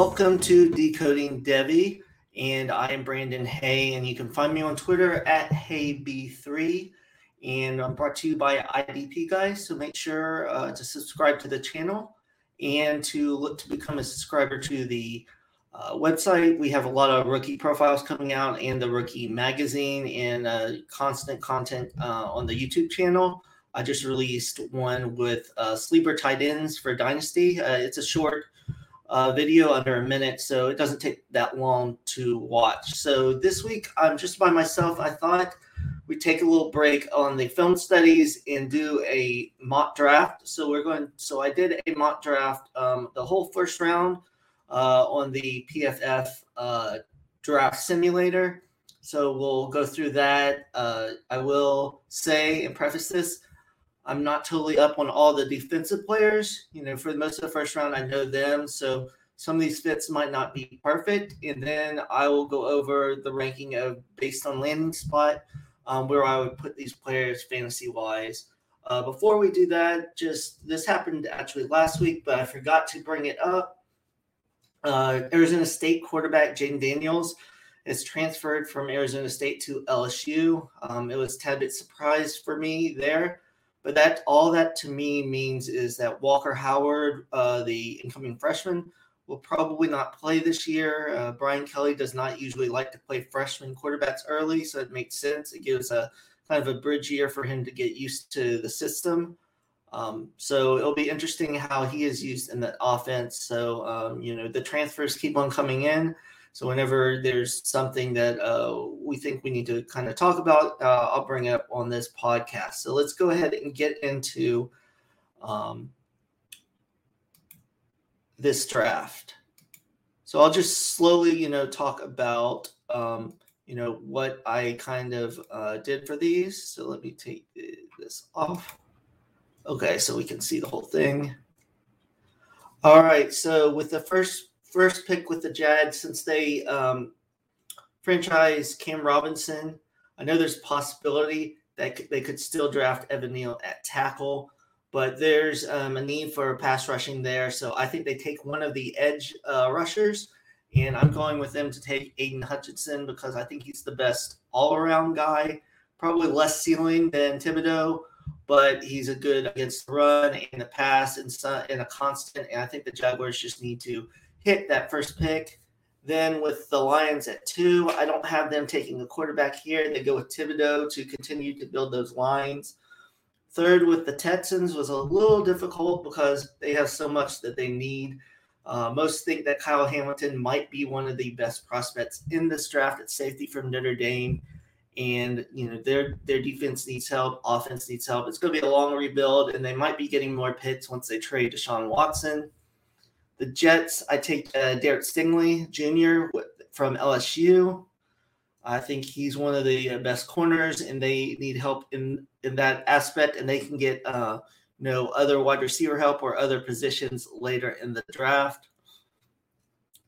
Welcome to Decoding Devi, and I am Brandon Hay, and you can find me on Twitter at HeyB3, and I'm brought to you by IDP Guys. So make sure uh, to subscribe to the channel and to look to become a subscriber to the uh, website. We have a lot of rookie profiles coming out, and the rookie magazine, and uh, constant content uh, on the YouTube channel. I just released one with uh, sleeper tight ends for Dynasty. Uh, it's a short uh, video under a minute, so it doesn't take that long to watch. So this week I'm just by myself. I thought we'd take a little break on the film studies and do a mock draft. So we're going. So I did a mock draft, um, the whole first round uh, on the PFF uh, draft simulator. So we'll go through that. Uh, I will say and preface this I'm not totally up on all the defensive players. You know, for most of the first round, I know them. So some of these fits might not be perfect. And then I will go over the ranking of based on landing spot, um, where I would put these players fantasy wise. Uh, before we do that, just this happened actually last week, but I forgot to bring it up. Uh, Arizona State quarterback Jayden Daniels is transferred from Arizona State to LSU. Um, it was a tad bit surprise for me there. But that all that to me means is that Walker Howard, uh, the incoming freshman, will probably not play this year. Uh, Brian Kelly does not usually like to play freshman quarterbacks early, so it makes sense. It gives a kind of a bridge year for him to get used to the system. Um, so it'll be interesting how he is used in the offense. So um, you know the transfers keep on coming in. So whenever there's something that uh, we think we need to kind of talk about, uh, I'll bring it up on this podcast. So let's go ahead and get into um, this draft. So I'll just slowly, you know, talk about, um, you know, what I kind of uh, did for these. So let me take this off. Okay, so we can see the whole thing. All right, so with the first first pick with the Jags since they um, franchise Cam Robinson. I know there's possibility that they could still draft Evan Neal at tackle, but there's um, a need for pass rushing there. So I think they take one of the edge uh, rushers, and I'm going with them to take Aidan Hutchinson because I think he's the best all around guy. Probably less ceiling than Thibodeaux, but he's a good against the run and the pass and, and a constant. And I think the Jaguars just need to hit that first pick. Then with the Lions at two, I don't have them taking a quarterback here. They go with Thibodeaux to continue to build those lines. Third with the Texans was a little difficult because they have so much that they need. Uh, most think that Kyle Hamilton might be one of the best prospects in this draft at safety from Notre Dame, and you know their their defense needs help, offense needs help. It's going to be a long rebuild, and they might be getting more picks once they trade Deshaun Watson. The Jets, I take uh, Derek Stingley Jr. from LSU. I think he's one of the uh, best corners, and they need help in in that aspect, and they can get uh, you know other wide receiver help or other positions later in the draft.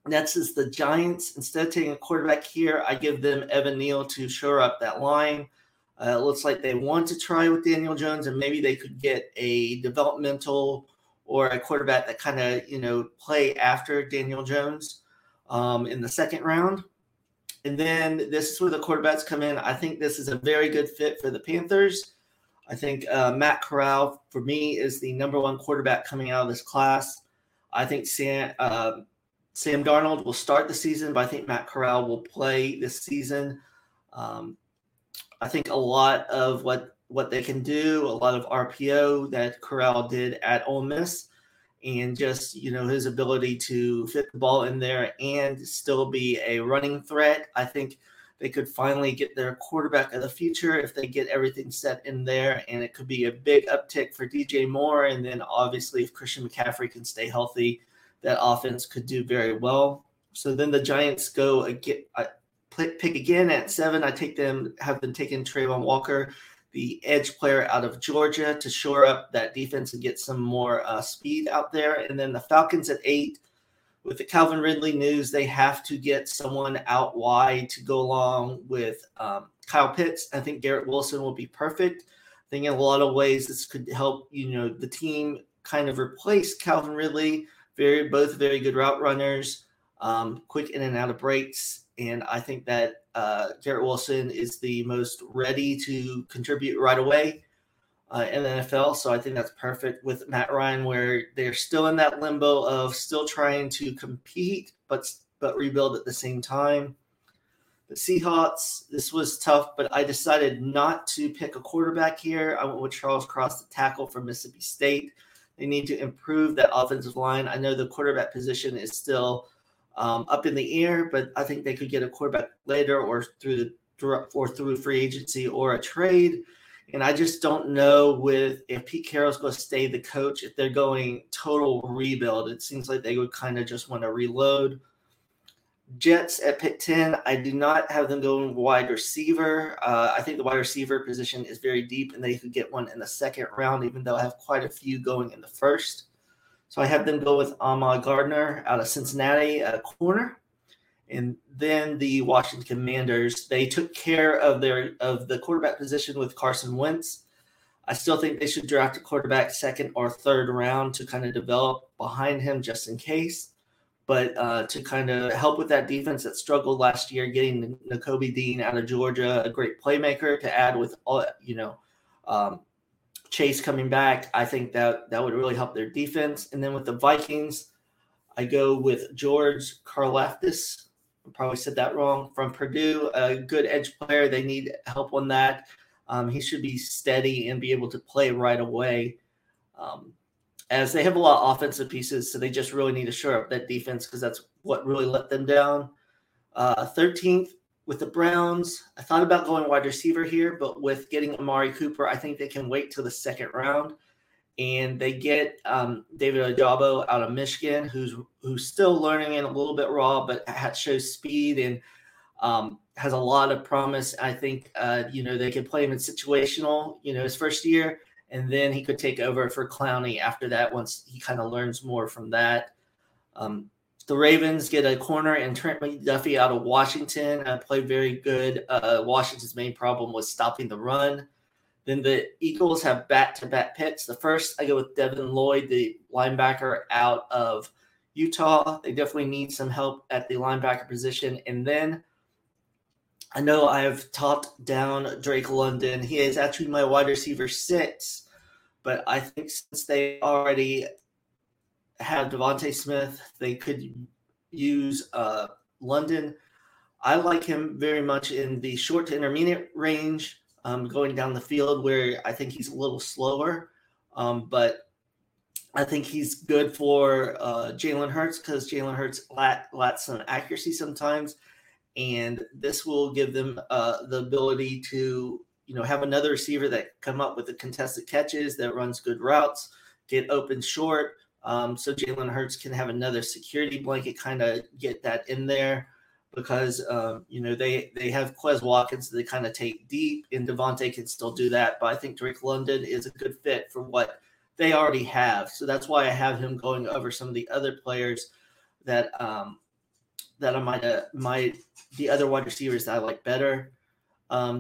Next is the Giants. Instead of taking a quarterback here, I give them Evan Neal to shore up that line. Uh, it looks like they want to try with Daniel Jones, and maybe they could get a developmental or a quarterback that kind of you know play after Daniel Jones um, in the second round. And then this is where the quarterbacks come in. I think this is a very good fit for the Panthers. I think uh, Matt Corral, for me, is the number one quarterback coming out of this class. I think Sam, uh, Sam Darnold will start the season, but I think Matt Corral will play this season. Um, I think a lot of what what they can do, a lot of RPO that Corral did at Ole Miss, and just you know his ability to fit the ball in there and still be a running threat. I think they could finally get their quarterback of the future if they get everything set in there, and it could be a big uptick for DJ Moore. And then obviously, if Christian McCaffrey can stay healthy, that offense could do very well. So then the Giants go again. I pick again at seven. I take them, have them taken Travon Walker the edge player out of Georgia to shore up that defense and get some more uh, speed out there. And then the Falcons at eight. With the Calvin Ridley news, they have to get someone out wide to go along with um, Kyle Pitts. I think Garrett Wilson will be perfect. I think in a lot of ways this could help, you know, the team kind of replace Calvin Ridley, Very, both very good route runners, um, quick in and out of breaks. And I think that uh, Garrett Wilson is the most ready to contribute right away uh, in the NFL. So I think that's perfect with Matt Ryan, where they're still in that limbo of still trying to compete, but but rebuild at the same time. The Seahawks, this was tough, but I decided not to pick a quarterback here. I went with Charles Cross, the tackle from Mississippi State. They need to improve that offensive line. I know the quarterback position is still um, up in the air, but I think they could get a quarterback later or through the or through free agency or a trade. And I just don't know with if Pete Carroll's going to stay the coach, if they're going total rebuild. It seems like they would kind of just want to reload. Jets at pick 10, I do not have them going wide receiver. Uh, I think the wide receiver position is very deep and they could get one in the second round, even though I have quite a few going in the first. So I have them go with Ahmad Gardner out of Cincinnati at a corner. And then the Washington Commanders, they took care of their of the quarterback position with Carson Wentz. I still think they should draft a quarterback second or third round to kind of develop behind him just in case. But uh, to kind of help with that defense that struggled last year, getting Nakobe Dean out of Georgia, a great playmaker to add with all you know um, Chase coming back, I think that that would really help their defense. And then with the Vikings, I go with George Karlaftis. I probably said that wrong from Purdue, a good edge player. They need help on that. Um, he should be steady and be able to play right away. Um, as they have a lot of offensive pieces, so they just really need to shore up that defense because that's what really let them down. Uh, 13th, with the Browns, I thought about going wide receiver here, but with getting Amari Cooper, I think they can wait till the second round. And they get um, David Ojabo out of Michigan, who's who's still learning and a little bit raw, but has, shows speed and um, has a lot of promise. I think uh, you know they could play him in situational, you know, his first year, and then he could take over for Clowney after that once he kind of learns more from that. Um, the Ravens get a corner and Trent McDuffie out of Washington. Uh, played very good. Uh, Washington's main problem was stopping the run. Then the Eagles have back to back picks. The first, I go with Devin Lloyd, the linebacker out of Utah. They definitely need some help at the linebacker position. And then I know I have talked down Drake London. He is actually my wide receiver six, but I think since they already have DeVonta Smith. They could use uh, London. I like him very much in the short to intermediate range, um, going down the field where I think he's a little slower. Um, but I think he's good for uh, Jalen Hurts because Jalen Hurts lacks some accuracy sometimes. And this will give them uh, the ability to, you know, have another receiver that come up with the contested catches that runs good routes, get open short, um, so Jalen Hurts can have another security blanket, kind of get that in there because um, you know they they have Quez Watkins they kind of take deep, and DeVonta can still do that. But I think Drake London is a good fit for what they already have. So that's why I have him going over some of the other players that um, that I might uh, might the other wide receivers that I like better. Um,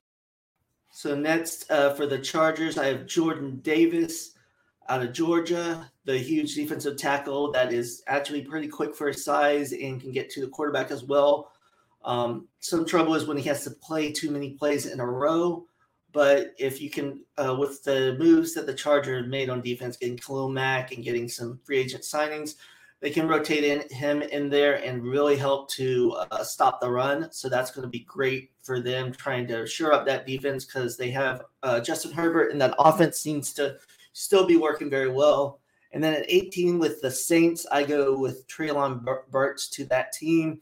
so next uh, for the Chargers, I have Jordan Davis out of Georgia, the huge defensive tackle that is actually pretty quick for his size and can get to the quarterback as well. Um, some trouble is when he has to play too many plays in a row. But if you can, uh, with the moves that the Chargers made on defense, getting Khalil Mack and getting some free agent signings, they can rotate in him in there and really help to uh, stop the run. So that's going to be great for them trying to shore up that defense because they have uh, Justin Herbert and that offense seems to still be working very well. And then at 18 with the Saints, I go with Treylon Burks to that team.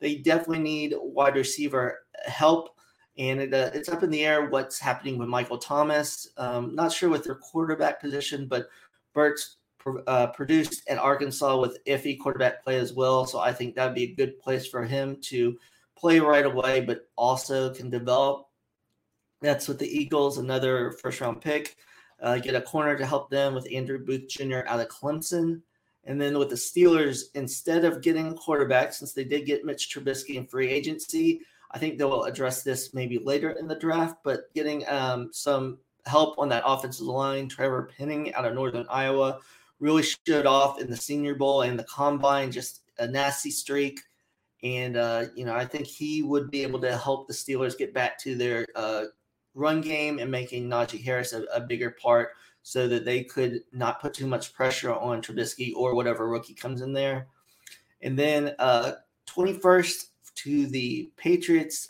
They definitely need wide receiver help, and it, uh, it's up in the air what's happening with Michael Thomas. Um, not sure with their quarterback position, but Burks uh, produced at Arkansas with iffy quarterback play as well. So I think that'd be a good place for him to play right away, but also can develop. That's with the Eagles, another first round pick uh, get a corner to help them with Andrew Booth Jr. out of Clemson. And then with the Steelers, instead of getting a quarterback, since they did get Mitch Trubisky in free agency, I think they'll address this maybe later in the draft, but getting um, some help on that offensive line. Trevor Penning out of Northern Iowa, really showed off in the Senior Bowl and the Combine, just a nasty streak. And, uh, you know, I think he would be able to help the Steelers get back to their uh, run game and making Najee Harris a, a, bigger part so that they could not put too much pressure on Trubisky or whatever rookie comes in there. And then uh, 21st to the Patriots,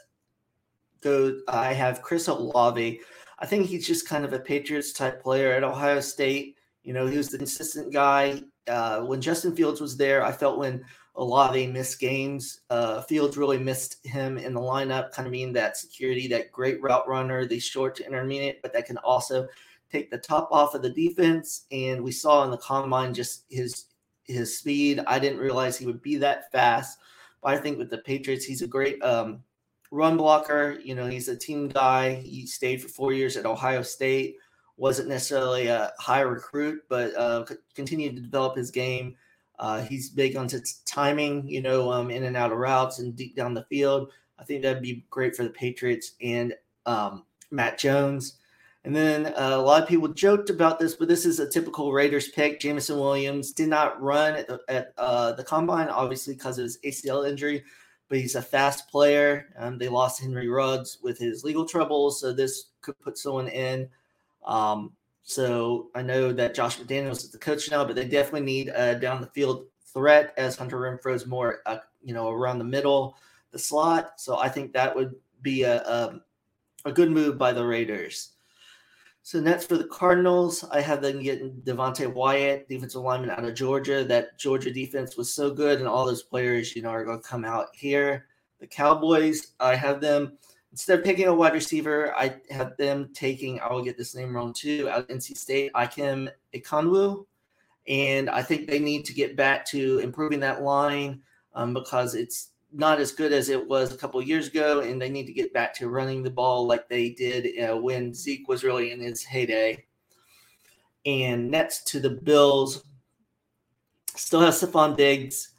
go. I have Chris Olave. I think he's just kind of a Patriots type player at Ohio State. You know, he was the consistent guy. Uh, when Justin Fields was there, I felt when Olave missed games, uh, Fields really missed him in the lineup, kind of being that security, that great route runner, the short to intermediate, but that can also take the top off of the defense. And we saw in the combine just his his speed. I didn't realize he would be that fast. But I think with the Patriots, he's a great um, run blocker. You know, he's a team guy. He stayed for four years at Ohio State wasn't necessarily a high recruit, but uh, continued to develop his game. Uh, he's big on timing, you know, um, in and out of routes and deep down the field. I think that'd be great for the Patriots and um, Mac Jones. And then uh, a lot of people joked about this, but this is a typical Raiders pick. Jameson Williams did not run at the, at, uh, the combine, obviously because of his ACL injury, but he's a fast player. Um, they lost Henry Ruggs with his legal troubles, so this could put someone in um, so I know that Josh McDaniels is the coach now, but they definitely need a down the field threat as Hunter Renfrow is more, uh, you know, around the middle, the slot. So I think that would be a, a, a good move by the Raiders. So next for the Cardinals, I have them getting Devonte Wyatt, defensive lineman out of Georgia. That Georgia defense was so good, and all those players, you know, are going to come out here. The Cowboys, I have them instead of picking a wide receiver, I have them taking, I will get this name wrong too, out of NC State, Ikem Ekwonu. And I think they need to get back to improving that line um, because it's not as good as it was a couple years ago. And they need to get back to running the ball like they did uh, when Zeke was really in his heyday. And next to the Bills, still have Stefon Diggs.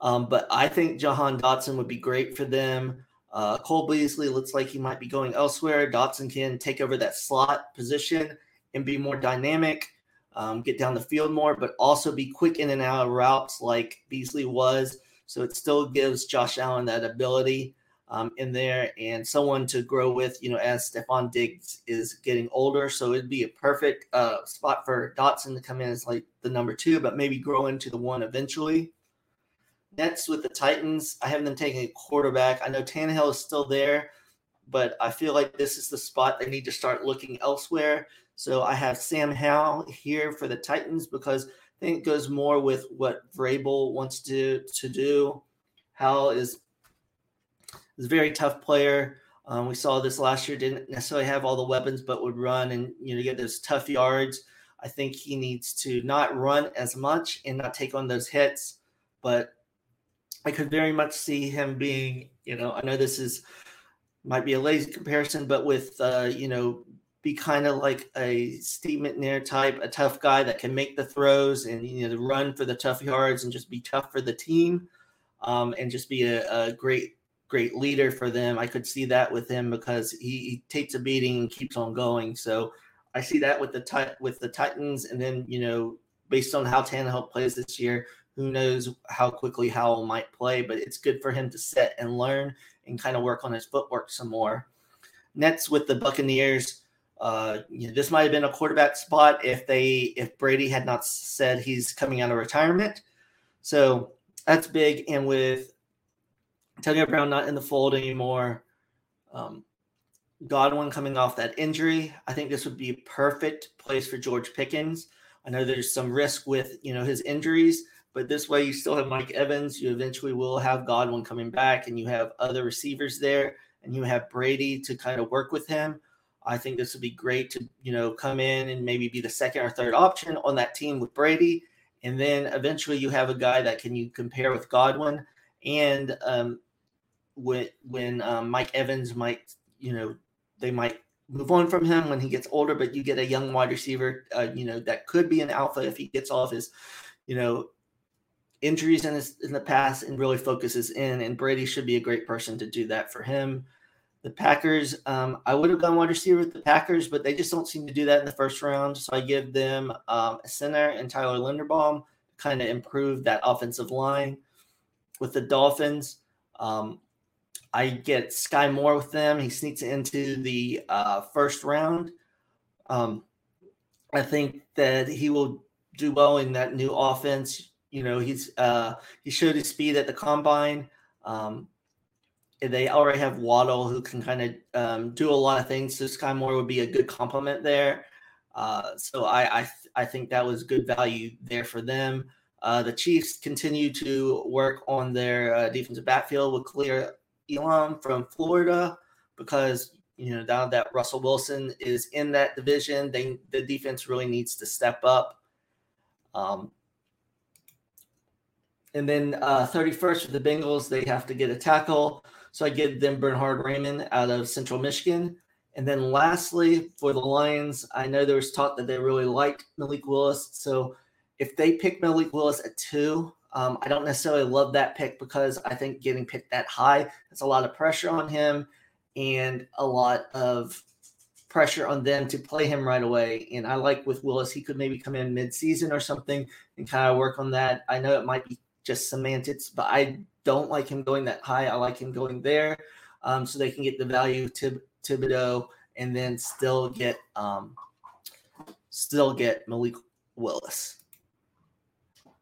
Um, but I think Jahan Dotson would be great for them. Uh, Cole Beasley looks like he might be going elsewhere. Dotson can take over that slot position and be more dynamic, um, get down the field more, but also be quick in and out of routes like Beasley was. So it still gives Josh Allen that ability um, in there and someone to grow with, you know, as Stefon Diggs is getting older. So it'd be a perfect uh, spot for Dotson to come in as like the number two, but maybe grow into the one eventually. Nets with the Titans, I have them taking a quarterback. I know Tannehill is still there, but I feel like this is the spot they need to start looking elsewhere. So I have Sam Howell here for the Titans because I think it goes more with what Vrabel wants to to do. Howell is is a very tough player. Um, we saw this last year. Didn't necessarily have all the weapons, but would run and you know get those tough yards. I think he needs to not run as much and not take on those hits, but I could very much see him being, you know, I know this is might be a lazy comparison, but with uh, you know, be kind of like a Steve McNair type, a tough guy that can make the throws and you know run for the tough yards and just be tough for the team, um, and just be a, a great great leader for them. I could see that with him because he, he takes a beating and keeps on going. So I see that with the with the Titans, and then you know, based on how Tannehill plays this year, who knows how quickly Howell might play, but it's good for him to sit and learn and kind of work on his footwork some more. Nets with the Buccaneers. Uh, you know, this might have been a quarterback spot if they if Brady had not said he's coming out of retirement. So that's big. And with Antonio Brown not in the fold anymore, um, Godwin coming off that injury, I think this would be a perfect place for George Pickens. I know there's some risk with you know his injuries, but this way, you still have Mike Evans. You eventually will have Godwin coming back, and you have other receivers there, and you have Brady to kind of work with him. I think this would be great to you know come in and maybe be the second or third option on that team with Brady, and then eventually you have a guy that can you compare with Godwin, and um, when when um, Mike Evans might you know they might move on from him when he gets older, but you get a young wide receiver, uh, you know that could be an alpha if he gets off his you know injuries in his in the past and really focuses in. And Brady should be a great person to do that for him. The Packers, um, I would have gone wide receiver with the Packers, but they just don't seem to do that in the first round. So I give them um, a center and Tyler Linderbaum to kind of improve that offensive line. With the Dolphins, um, I get Skyy Moore with them. He sneaks into the uh, first round. Um, I think that he will do well in that new offense. You know, he's uh, he showed his speed at the combine. Um, they already have Waddle who can kind of um, do a lot of things. So Skyy Moore would be a good complement there. Uh, so I I, th- I, think that was good value there for them. Uh, the Chiefs continue to work on their uh, defensive backfield with Kaiir Elam from Florida because you know now that Russell Wilson is in that division, they the defense really needs to step up. Um, and then uh, 31st for the Bengals, they have to get a tackle. So I give them Bernhard Raimann out of Central Michigan. And then lastly, for the Lions, I know there was talk that they really liked Malik Willis. So if they pick Malik Willis at two, um, I don't necessarily love that pick because I think getting picked that high, that's a lot of pressure on him and a lot of pressure on them to play him right away. And I like with Willis, he could maybe come in mid-season or something and kind of work on that. I know it might be just semantics, but I don't like him going that high. I like him going there um, so they can get the value of Thib- Thibodeaux and then still get um, still get Malik Willis.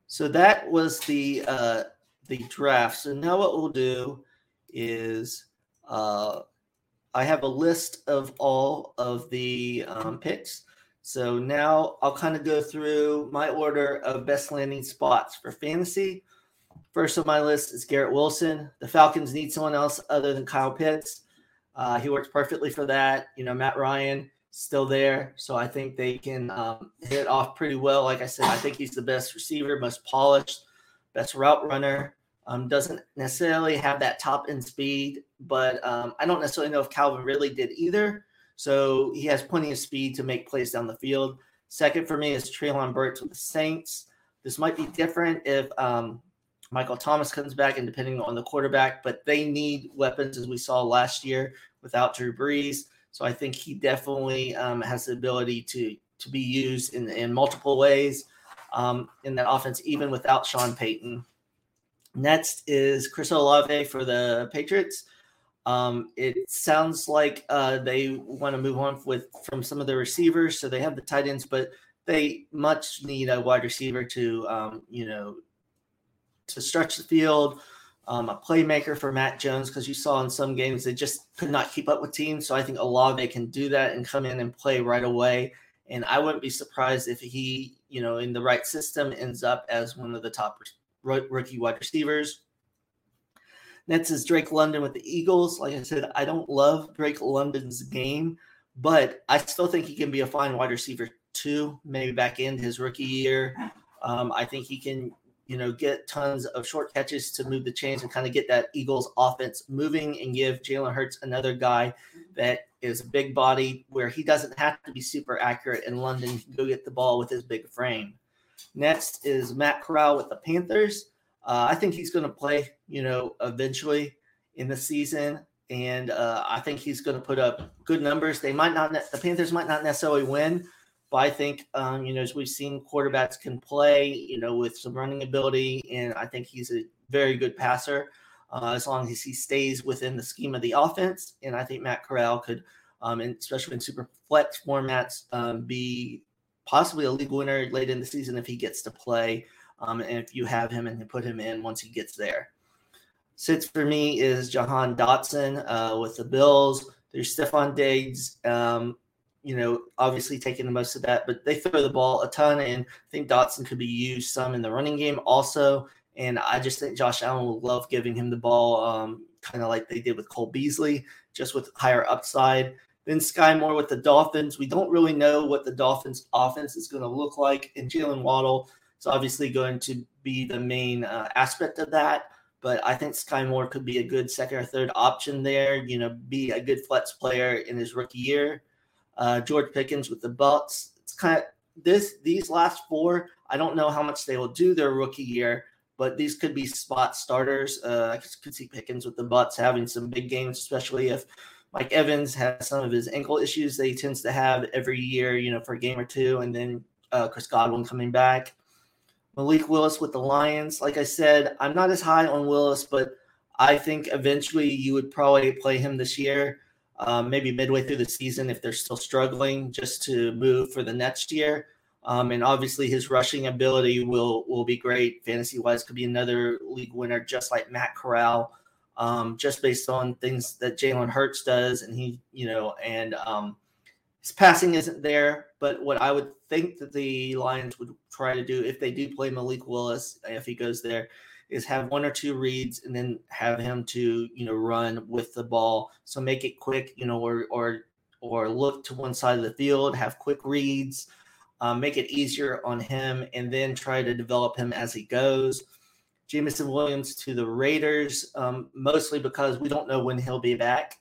So that was the uh, the draft. So now what we'll do is uh, I have a list of all of the um, picks. So now I'll kind of go through my order of best landing spots for fantasy. First on my list is Garrett Wilson. The Falcons need someone else other than Kyle Pitts. Uh, he works perfectly for that. You know, Matt Ryan still there. So I think they can um, hit off pretty well. Like I said, I think he's the best receiver, most polished, best route runner. Um, doesn't necessarily have that top end speed, but um, I don't necessarily know if Calvin Ridley did either. So he has plenty of speed to make plays down the field. Second for me is Treylon Burks with the Saints. This might be different if um, Michael Thomas comes back and depending on the quarterback, but they need weapons as we saw last year without Drew Brees. So I think he definitely um, has the ability to to be used in in multiple ways um, in that offense, even without Sean Payton. Next is Chris Olave for the Patriots. Um, it sounds like uh, they want to move on with from some of the receivers, so they have the tight ends, but they much need a wide receiver to um, you know to stretch the field um, a playmaker for Mac Jones because you saw in some games they just could not keep up with teams. So I think Olave can do that and come in and play right away. And I wouldn't be surprised if he, you know, in the right system ends up as one of the top rookie wide receivers. Next is Drake London with the Eagles. Like I said, I don't love Drake London's game, but I still think he can be a fine wide receiver too. Maybe back in his rookie year. Um, I think he can you know, get tons of short catches to move the chains and kind of get that Eagles offense moving and give Jalen Hurts another guy that is a big body where he doesn't have to be super accurate in London. Go get the ball with his big frame. Next is Matt Corral with the Panthers. Uh, I think he's going to play, you know, eventually in the season. And uh, I think he's going to put up good numbers. They might not, the Panthers might not necessarily win, but I think, um, you know, as we've seen, quarterbacks can play, you know, with some running ability, and I think he's a very good passer uh, as long as he stays within the scheme of the offense. And I think Matt Corral could, um, and especially in super flex formats, um, be possibly a league winner late in the season if he gets to play. Um, and if you have him and put him in once he gets there. Six for me is Jahan Dotson uh, with the Bills. There's Stefon Diggs. Um, you know, obviously taking the most of that, but they throw the ball a ton, and I think Dotson could be used some in the running game also. And I just think Josh Allen will love giving him the ball, um, kind of like they did with Cole Beasley, just with higher upside. Then Skyy Moore with the Dolphins. We don't really know what the Dolphins' offense is going to look like, and Jaylen Waddle is obviously going to be the main uh, aspect of that. But I think Skyy Moore could be a good second or third option there. You know, be a good flex player in his rookie year uh, George Pickens with the Bucks. It's kind of this these last four. I don't know how much they will do their rookie year, but these could be spot starters. Uh, I could see Pickens with the Bucks having some big games, especially if Mike Evans has some of his ankle issues that he tends to have every year, you know, for a game or two, and then uh, Chris Godwin coming back. Malik Willis with the Lions. Like I said, I'm not as high on Willis, but I think eventually you would probably play him this year, um, maybe midway through the season if they're still struggling, just to move for the next year. Um, and obviously, his rushing ability will will be great. Fantasy wise, could be another league winner, just like Matt Corral, um, just based on things that Jalen Hurts does, and he, you know, and um, his passing isn't there. But what I would think that the Lions would try to do if they do play Malik Willis, if he goes there, is have one or two reads and then have him to you know run with the ball. So make it quick, you know, or or or look to one side of the field, have quick reads um, make it easier on him, and then try to develop him as he goes. Jameson Williams to the Raiders, um, mostly because we don't know when he'll be back.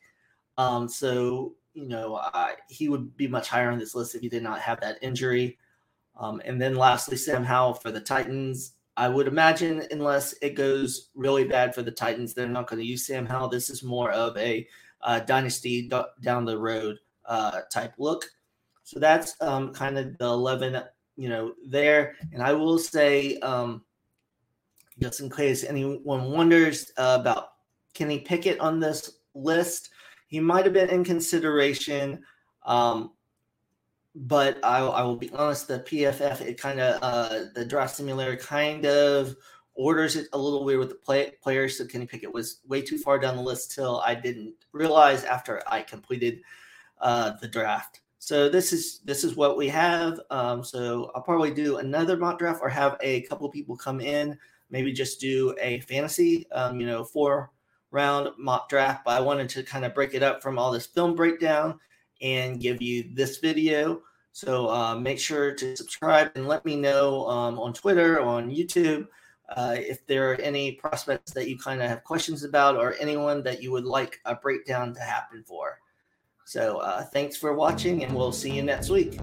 Um, so, you know, he would be much higher on this list if he did not have that injury. Um, and then lastly, Sam Howell for the Titans. I would imagine, unless it goes really bad for the Titans, they're not going to use Sam Howell. This is more of a uh, dynasty d- down the road uh, type look. So that's um, kind of the 11, you know, there. And I will say, um, just in case anyone wonders uh, about Kenny Pickett on this list, he might have been in consideration. Um, but I, I, will be honest, the PFF, it kind of, uh, the draft simulator kind of orders it a little weird with the play, players. So Kenny Pickett was way too far down the list till I didn't realize after I completed uh, the draft. So this is this is what we have. Um, so I'll probably do another mock draft or have a couple people come in, maybe just do a fantasy, um, you know, four round mock draft. But I wanted to kind of break it up from all this film breakdown and give you this video. So uh, make sure to subscribe and let me know um, on Twitter on YouTube uh, if there are any prospects that you kind of have questions about or anyone that you would like a breakdown to happen for. So uh, thanks for watching, and we'll see you next week.